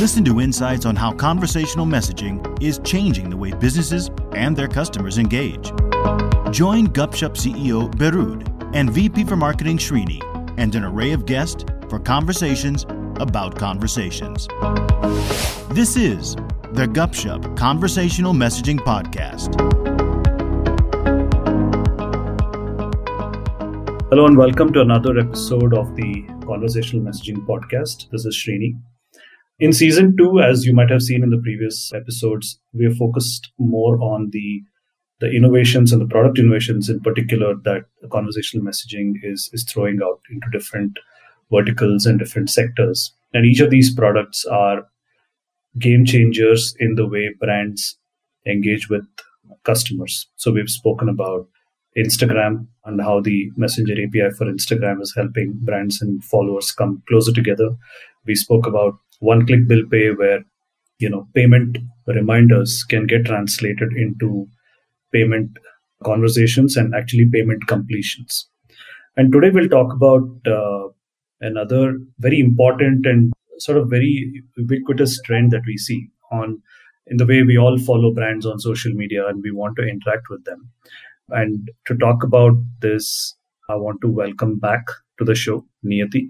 Listen to insights on how conversational messaging is changing the way businesses and their customers engage. Join Gupshup CEO Beerud and VP for Marketing Srini and an array of guests for conversations about conversations. This is the Gupshup Conversational Messaging Podcast. Hello and welcome to another episode of the Conversational Messaging Podcast. This is Srini. In season two, as you might have seen in the previous episodes, we are focused more on the the innovations and the product innovations in particular that conversational messaging is is throwing out into different verticals and different sectors. And each of these products are game changers in the way brands engage with customers. So we've spoken about Instagram and how the Messenger API for Instagram is helping brands and followers come closer together. We spoke about one click bill pay where you know payment reminders can get translated into payment conversations and actually payment completions. And today we'll talk about uh, another very important and sort of very ubiquitous trend that we see on in the way we all follow brands on social media and we want to interact with them. And to talk about this i want to welcome back to the show niyati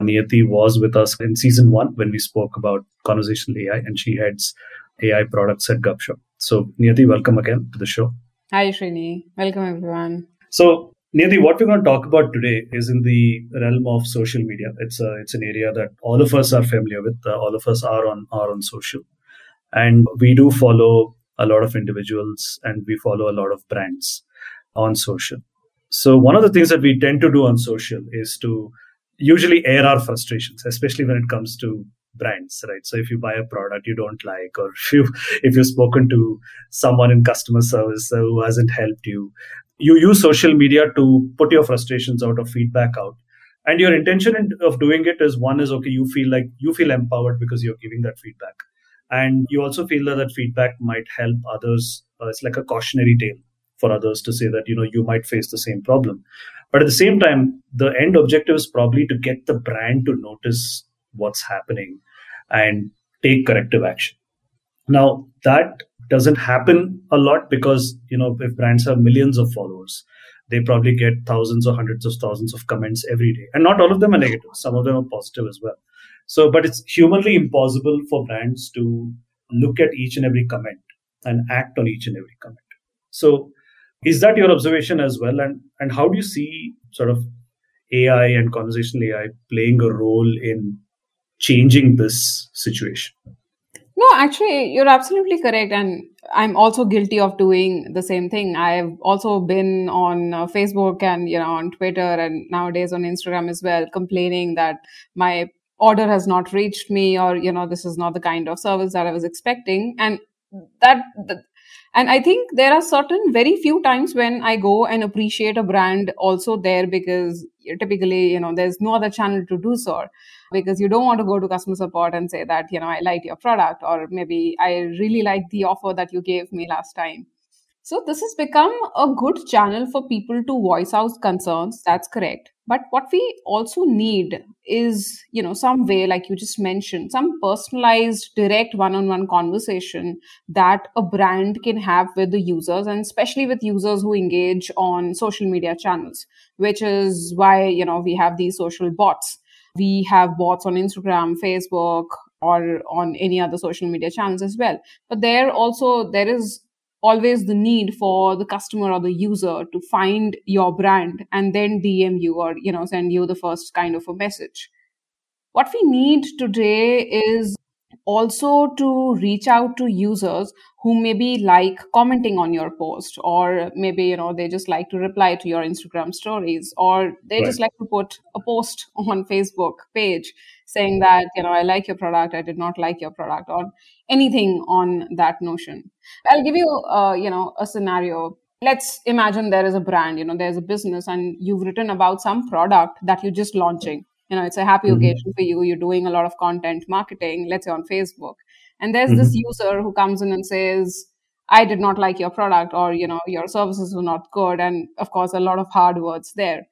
Niyati was with us in season one when we spoke about conversational AI, and she heads AI products at Gupshup. So, Niyati, welcome again to the show. Hi, Srini. Welcome, everyone. So, Niyati, what we're going to talk about today is in the realm of social media. It's a, it's an area that all of us are familiar with. Uh, all of us are on are on social, and we do follow a lot of individuals and we follow a lot of brands on social. So, one of the things that we tend to do on social is to usually air our frustrations, especially when it comes to brands, right? So if you buy a product you don't like, or if you if you've spoken to someone in customer service who hasn't helped you, you use social media to put your frustrations out or feedback out. And your intention of doing it is one is okay, you feel like you feel empowered because you're giving that feedback. And you also feel that that feedback might help others. Uh, it's like a cautionary tale for others to say that, you know, you might face the same problem. But at the same time, the end objective is probably to get the brand to notice what's happening and take corrective action. Now, that doesn't happen a lot because, you know, if brands have millions of followers, they probably get thousands or hundreds of thousands of comments every day. And not all of them are negative, some of them are positive as well. So, but it's humanly impossible for brands to look at each and every comment and act on each and every comment. So, is that your observation as well? And and how do you see sort of AI and conversational AI playing a role in changing this situation? No, actually, you're absolutely correct. And I'm also guilty of doing the same thing. I've also been on uh, Facebook and, you know, on Twitter and nowadays on Instagram as well, complaining that my order has not reached me or, you know, this is not the kind of service that I was expecting. And that, and i think there are certain very few times when i go and appreciate a brand also there because typically you know there's no other channel to do so because you don't want to go to customer support and say that you know i liked your product or maybe i really like the offer that you gave me last time so this has become a good channel for people to voice out concerns. That's correct. But what we also need is, you know, some way, like you just mentioned, some personalized, direct one-on-one conversation that a brand can have with the users and especially with users who engage on social media channels, which is why, you know, we have these social bots. We have bots on Instagram, Facebook, or on any other social media channels as well. But there also, there is always the need for the customer or the user to find your brand and then dm you or you know send you the first kind of a message what we need today is also to reach out to users who maybe like commenting on your post or maybe you know they just like to reply to your instagram stories or they right. just like to put a post on facebook page saying that you know i like your product i did not like your product or anything on that notion i'll give you uh, you know a scenario let's imagine there is a brand you know there's a business and you've written about some product that you're just launching you know it's a happy mm-hmm. occasion for you you're doing a lot of content marketing let's say on facebook and there's mm-hmm. this user who comes in and says i did not like your product or you know your services were not good and of course a lot of hard words there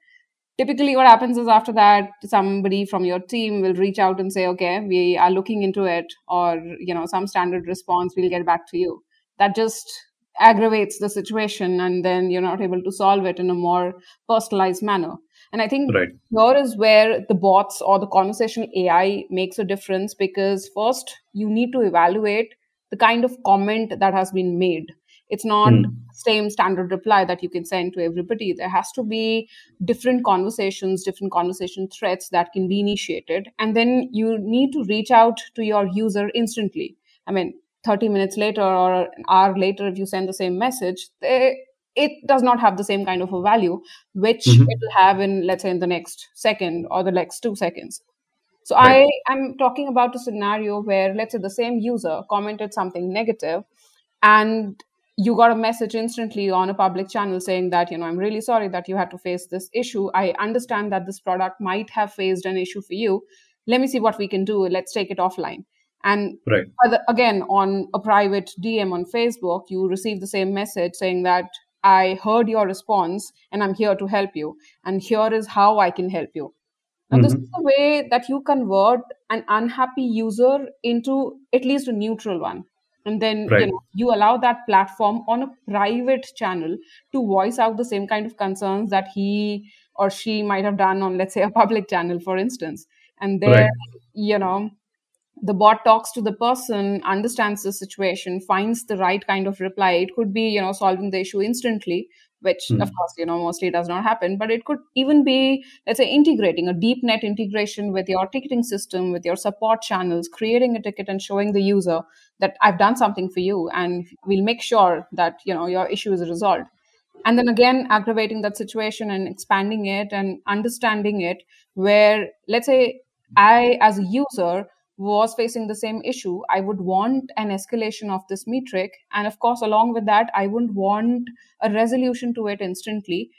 typically what happens is after that somebody from your team will reach out and say okay we are looking into it or you know some standard response we'll get back to you. That just aggravates the situation and then you're not able to solve it in a more personalized manner. And i think right. here is where the bots or the conversational ai makes a difference because first you need to evaluate the kind of comment that has been made it's not mm. same standard reply that you can send to everybody there has to be different conversations different conversation threads that can be initiated and then you need to reach out to your user instantly i mean 30 minutes later or an hour later if you send the same message they, it does not have the same kind of a value which mm-hmm. it will have in let's say in the next second or the next two seconds so right. i am talking about a scenario where let's say the same user commented something negative and you got a message instantly on a public channel saying that you know i'm really sorry that you had to face this issue. I understand that this product might have faced an issue for you. Let me see what we can do. Let's take it offline. And right. again on a private dm on facebook you receive the same message saying that i heard your response and i'm here to help you. And here is how i can help you. Now, mm-hmm. this is a way that you convert an unhappy user into at least a neutral one and then right. you know you allow that platform on a private channel to voice out the same kind of concerns that he or she might have done on let's say a public channel for instance and there right. you know the bot talks to the person understands the situation finds the right kind of reply it could be you know solving the issue instantly which mm. of course you know mostly does not happen but it could even be let's say integrating a deep net integration with your ticketing system with your support channels creating a ticket and showing the user that i've done something for you and we'll make sure that you know your issue is resolved and then again aggravating that situation and expanding it and understanding it where let's say i as a user was facing the same issue, I would want an escalation of this metric. And of course, along with that, I wouldn't want a resolution to it instantly.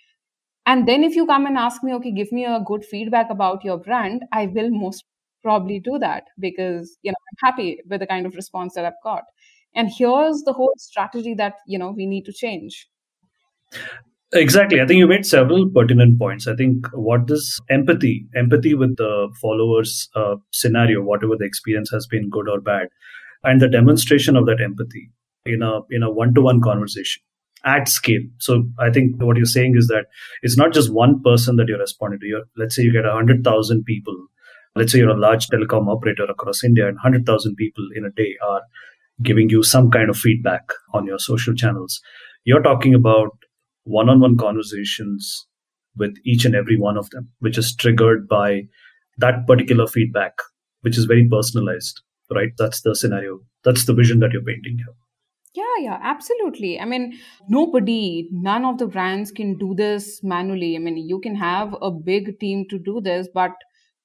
And then if you come and ask me, okay, give me a good feedback about your brand, I will most probably do that because, you know, I'm happy with the kind of response that I've got. And here's the whole strategy that, you know, we need to change. Exactly. I think you made several pertinent points. I think what this empathy, empathy with the followers uh, scenario, whatever the experience has been, good or bad, and the demonstration of that empathy in a in a one to one conversation at scale. So I think what you're saying is that it's not just one person that you're responding to. You're, let's say you get hundred thousand people. Let's say you're a large telecom operator across India, and hundred thousand people in a day are giving you some kind of feedback on your social channels. You're talking about one on one conversations with each and every one of them, which is triggered by that particular feedback, which is very personalized, right? That's the scenario. That's the vision that you're painting here. Yeah, yeah, absolutely. I mean, nobody, none of the brands can do this manually. I mean, you can have a big team to do this, but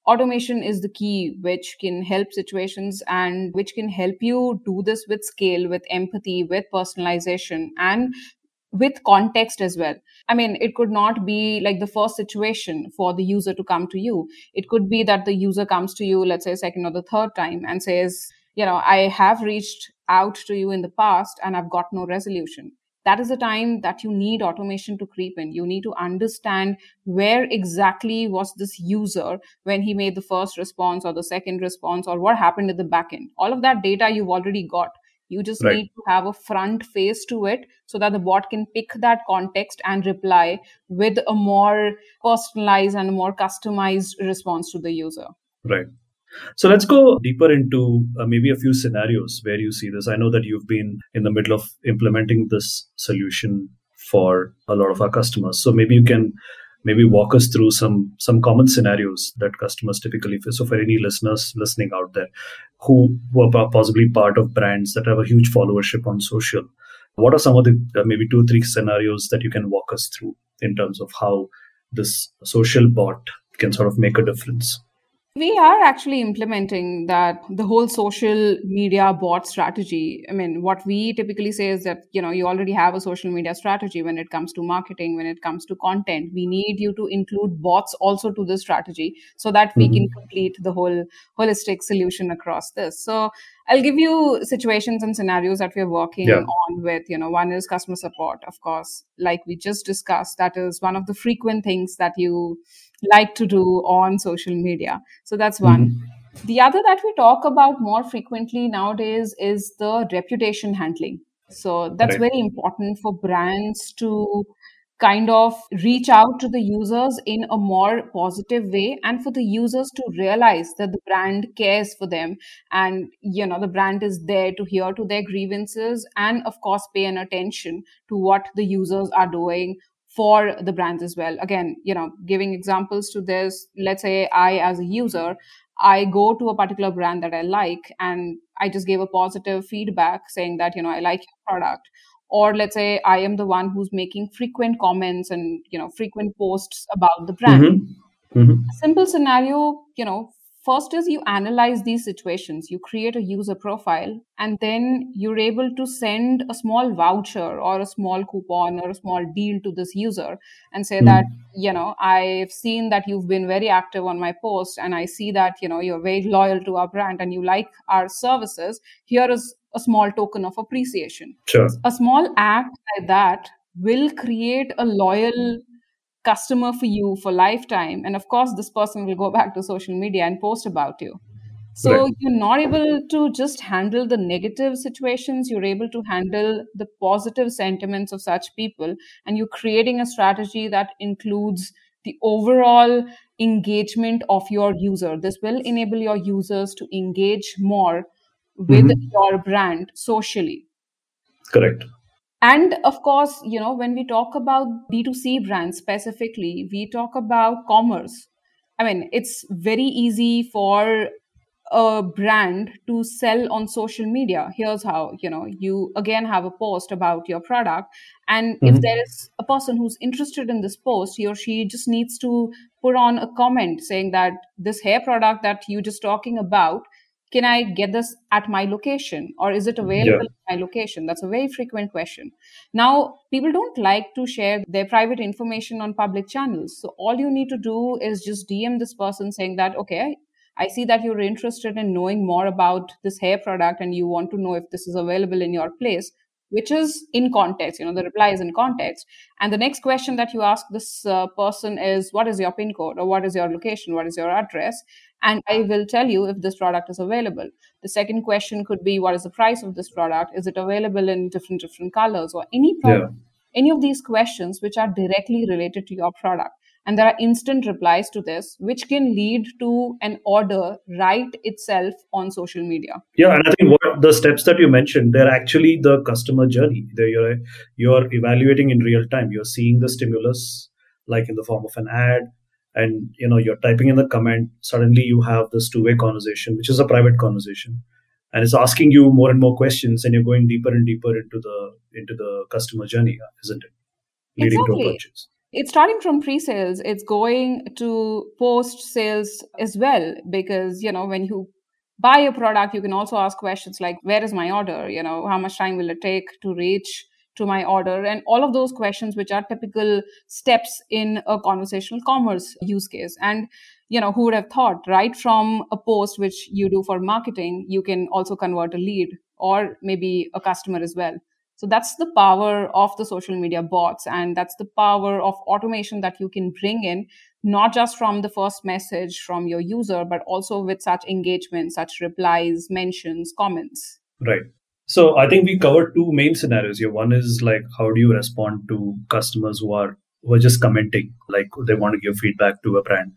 automation is the key which can help situations and which can help you do this with scale with empathy with personalization and with context as well. I mean, it could not be like the first situation for the user to come to you. It could be that the user comes to you, let's say, second or the third time and says, you know, I have reached out to you in the past and I've got no resolution. That is the time that you need automation to creep in. You need to understand where exactly was this user when he made the first response or the second response or what happened at the backend. All of that data you've already got you just right. need to have a front face to it so that the bot can pick that context and reply with a more personalized and more customized response to the user. Right. So let's go deeper into uh, maybe a few scenarios where you see this. I know that you've been in the middle of implementing this solution for a lot of our customers. So maybe you can maybe walk us through some some common scenarios that customers typically face. So for any listeners listening out there who, are possibly part of brands that have a huge followership on social, what are some of the uh, maybe two three scenarios that you can walk us through in terms of how this social bot can sort of make a difference? We are actually implementing that the whole social media bot strategy. I mean, what we typically say is that, you know, you already have a social media strategy when it comes to marketing, when it comes to content. We need you to include bots also to the strategy so that we mm-hmm. can complete the whole holistic solution across this. So I'll give you situations and scenarios that we're working yeah. on with, you know, one is customer support, of course, like we just discussed. That is one of the frequent things that you like to do on social media. So that's one. Mm-hmm. The other that we talk about more frequently nowadays is the reputation handling. So that's right. very important for brands to kind of reach out to the users in a more positive way and for the users to realize that the brand cares for them and you know the brand is there to hear to their grievances and of course pay an attention to what the users are doing for the brands as well again you know giving examples to this let's say i as a user I go to a particular brand that I like and I just gave a positive feedback saying that, you know, I like your product or let's say i am the one who's making frequent comments and you know frequent posts about the brand mm-hmm. Mm-hmm. simple scenario you know first is you analyze these situations you create a user profile and then you're able to send a small voucher or a small coupon or a small deal to this user and say mm. that you know i've seen that you've been very active on my post and i see that you know you're very loyal to our brand and you like our services. Here is a small token of appreciation. Sure. A small act like that will create a loyal customer for you for lifetime and of course this person will go back to social media and post about you so right. you're not able to just handle the negative situations you're able to handle the positive sentiments of such people and you're creating a strategy that includes the overall engagement of your user this will enable your users to engage more with mm-hmm. your brand socially correct and of course you know when we talk about b2c brands specifically we talk about commerce i mean it's very easy for a brand to sell on social media here's how you know you again have a post about your product and mm-hmm. if there is a person who's interested in this post he or she just needs to put on a comment saying that this hair product that you just talking about can I get this at my location or is it available yeah. at my location? That's a very frequent question. Now, people don't like to share their private information on public channels. So all you need to do is just DM this person saying that, okay, I see that you're interested in knowing more about this hair product and you want to know if this is available in your place which is in context you know the reply is in context and the next question that you ask this uh, person is what is your pin code or what is your location what is your address and I will tell you if this product is available. The second question could be what is the price of this product? Is it available in different different colors or any product? Yeah. Any of these questions which are directly related to your product. And there are instant replies to this, which can lead to an order right itself on social media. Yeah, and I think what the steps that you mentioned, they're actually the customer journey. They're, you're you're evaluating in real time. You're seeing the stimulus, like in the form of an ad, and you know you're typing in the comment suddenly you have this two-way conversation which is a private conversation and it's asking you more and more questions and you're going deeper and deeper into the into the customer journey isn't it leading exactly. to a purchase it's starting from pre-sales. It's going to post sales as well because you know when you buy a product you can also ask questions like where is my order? You know how much time will it take to reach to my order? And all of those questions which are typical steps in a conversational commerce use case. And you know who would have thought right from a post which you do for marketing you can also convert a lead or maybe a customer as well so that's the power of the social media bots and that's the power of automation that you can bring in not just from the first message from your user but also with such engagement such replies mentions comments right so I think we covered two main scenarios here. One is like how do you respond to customers who are who are just commenting, like they want to give feedback to a brand,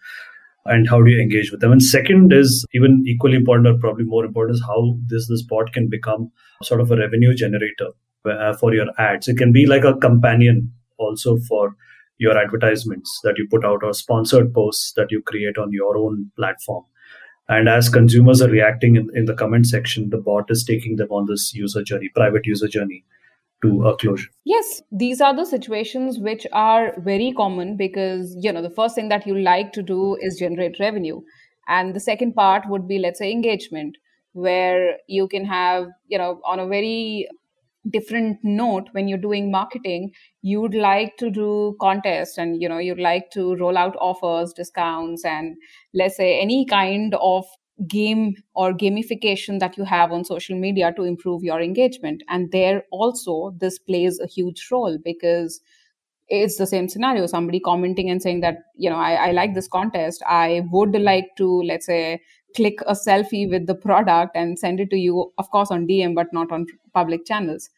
and how do you engage with them? And second is even equally important, or probably more important, is how this this bot can become sort of a revenue generator uh, for your ads. It can be like a companion also for your advertisements that you put out or sponsored posts that you create on your own platform and as consumers are reacting in, in the comment section, the bot is taking them on this user journey, private user journey to a closure. Yes, these are the situations which are very common because, you know, the first thing that you like to do is generate revenue. And the second part would be, let's say, engagement, where you can have, you know, on a very different note when you're doing marketing you'd like to do contests and you know you'd like to roll out offers discounts and let's say any kind of game or gamification that you have on social media to improve your engagement. And there also this plays a huge role because it's the same scenario. Somebody commenting and saying that you know I, I like this contest. I would like to let's say click a selfie with the product and send it to you of course on dm but not on public channels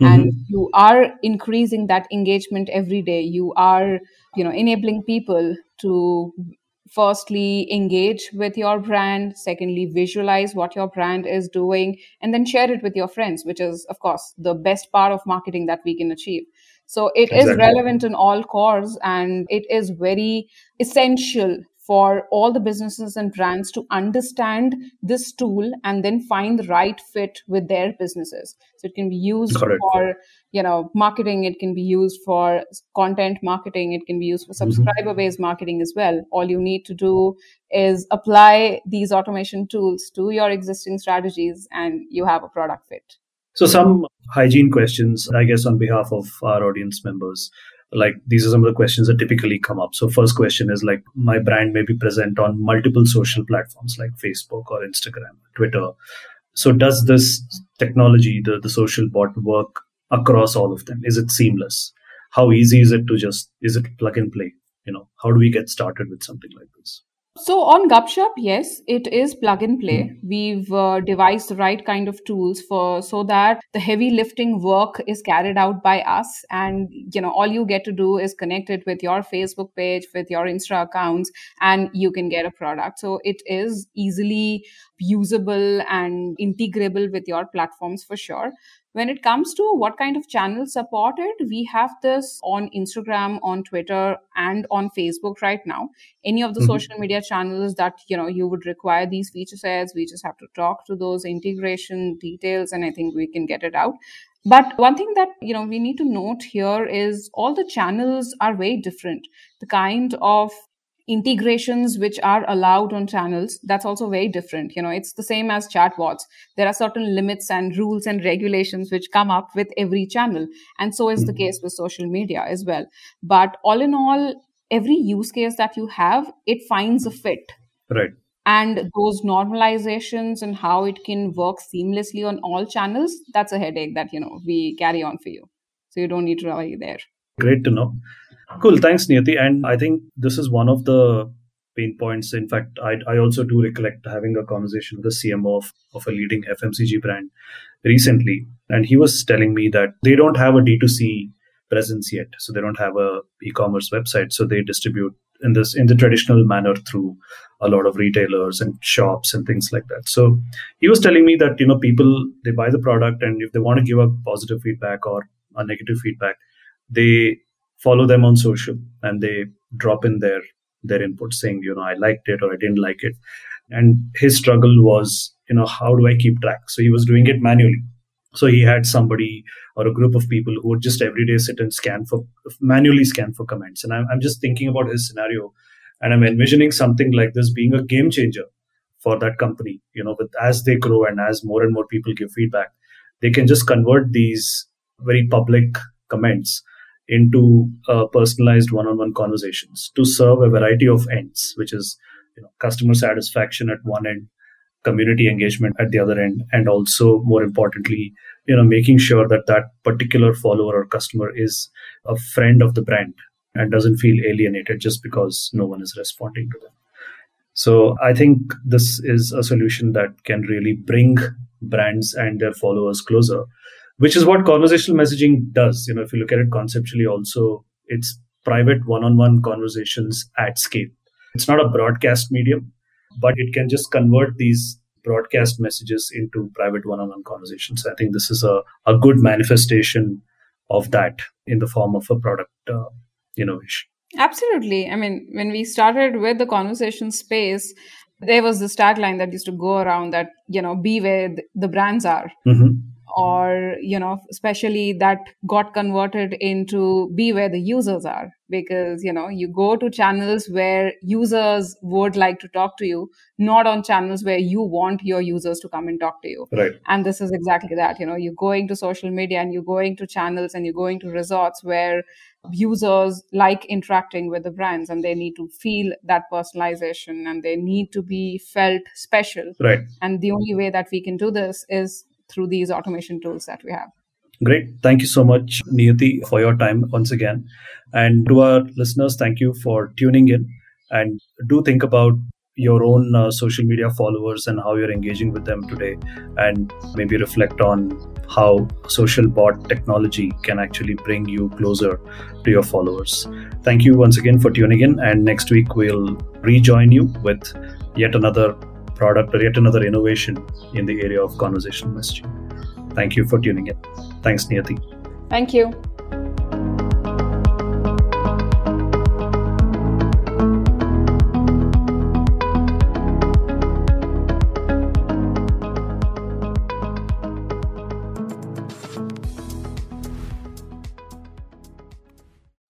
mm-hmm. and you are increasing that engagement every day you are you know enabling people to firstly engage with your brand secondly visualize what your brand is doing and then share it with your friends which is of course the best part of marketing that we can achieve so it exactly. is relevant in all cores and it is very essential for all the businesses and brands to understand this tool and then find the right fit with their businesses so it can be used Correct. for you know marketing it can be used for content marketing it can be used for mm-hmm. subscriber based marketing as well all you need to do is apply these automation tools to your existing strategies and you have a product fit so some hygiene questions i guess on behalf of our audience members like these are some of the questions that typically come up. So first question is like my brand may be present on multiple social platforms like facebook or instagram twitter. So does this technology the, the social bot work across all of them? Is it seamless? How easy is it to just is it plug and play? You know how do we get started with something like this so on Gupshup, yes, it is plug and play. Mm-hmm. We've uh, devised the right kind of tools for so that the heavy lifting work is carried out by us, and you know all you get to do is connect it with your Facebook page, with your Insta accounts, and you can get a product. So it is easily usable and integrable with your platforms for sure. When it comes to what kind of channels supported, we have this on Instagram, on Twitter, and on Facebook right now. Any of the mm-hmm. social media channels that you know you would require these feature sets, we just have to talk to those integration details, and I think we can get it out. But one thing that you know we need to note here is all the channels are very different. The kind of integrations which are allowed on channels that's also very different you know it's the same as chatbots. There are certain limits and rules and regulations which come up with every channel and so is mm-hmm. the case with social media as well. But all in all every use case that you have it finds a fit. Right. And those normalizations and how it can work seamlessly on all channels that's a headache that you know we carry on for you. So you don't need to worry there. Great to know Cool. Thanks, Niyati. And I think this is one of the pain points. In fact, I, I also do recollect having a conversation with the CMO of, of a leading FMCG brand recently. And he was telling me that they don't have a D2C presence yet. So they don't have a e-commerce website. So they distribute in this in the traditional manner through a lot of retailers and shops and things like that. So he was telling me that, you know, people they buy the product and if they want to give a positive feedback or a negative feedback, they follow them on social and they drop in their their input saying you know i liked it or i didn't like it. And his struggle was you know how do i keep track? So he was doing it manually. So he had somebody or a group of people who would just every day sit and scan for manually scan for comments. And i'm, I'm just thinking about his scenario and i'm envisioning something like this being a game changer for that company you know but as they grow and as more and more people give feedback they can just convert these very public comments into uh, personalized one-on-one conversations to serve a variety of ends, which is you know, customer satisfaction at one end, community engagement at the other end, and also more importantly, you know, making sure that that particular follower or customer is a friend of the brand and doesn't feel alienated just because no one is responding to them. So I think this is a solution that can really bring brands and their followers closer which is what conversational messaging does. You know, if you look at it conceptually, also, it's private one on one conversations at scale. It's not a broadcast medium, but it can just convert these broadcast messages into private one on one conversations. I think this is a, a good manifestation of that in the form of a product uh, innovation. Absolutely. I mean, when we started with the conversation space, there was this tagline that used to go around that, you know, be where the brands are. Mm-hmm Mm-hmm. or you know especially that got converted into be where the users are. Because you know you go to channels where users would like to talk to you not on channels where you want your users to come and talk to you. Right. And this is exactly that you know you're going to social media and you're going to channels and you're going to resorts where users like interacting with the brands and they need to feel that personalization and they need to be felt special. Right. And the only way that we can do this is through these automation tools that we have. Great. Thank you so much, Niyati, for your time once again. And to our listeners, thank you for tuning in. And do think about your own uh, social media followers and how you're engaging with them today, and maybe reflect on how social bot technology can actually bring you closer to your followers. Thank you once again for tuning in. And next week, we'll rejoin you with yet another product or yet another innovation in the area of conversational messaging. Thank you for tuning in. Thanks, Niyati. Thank you.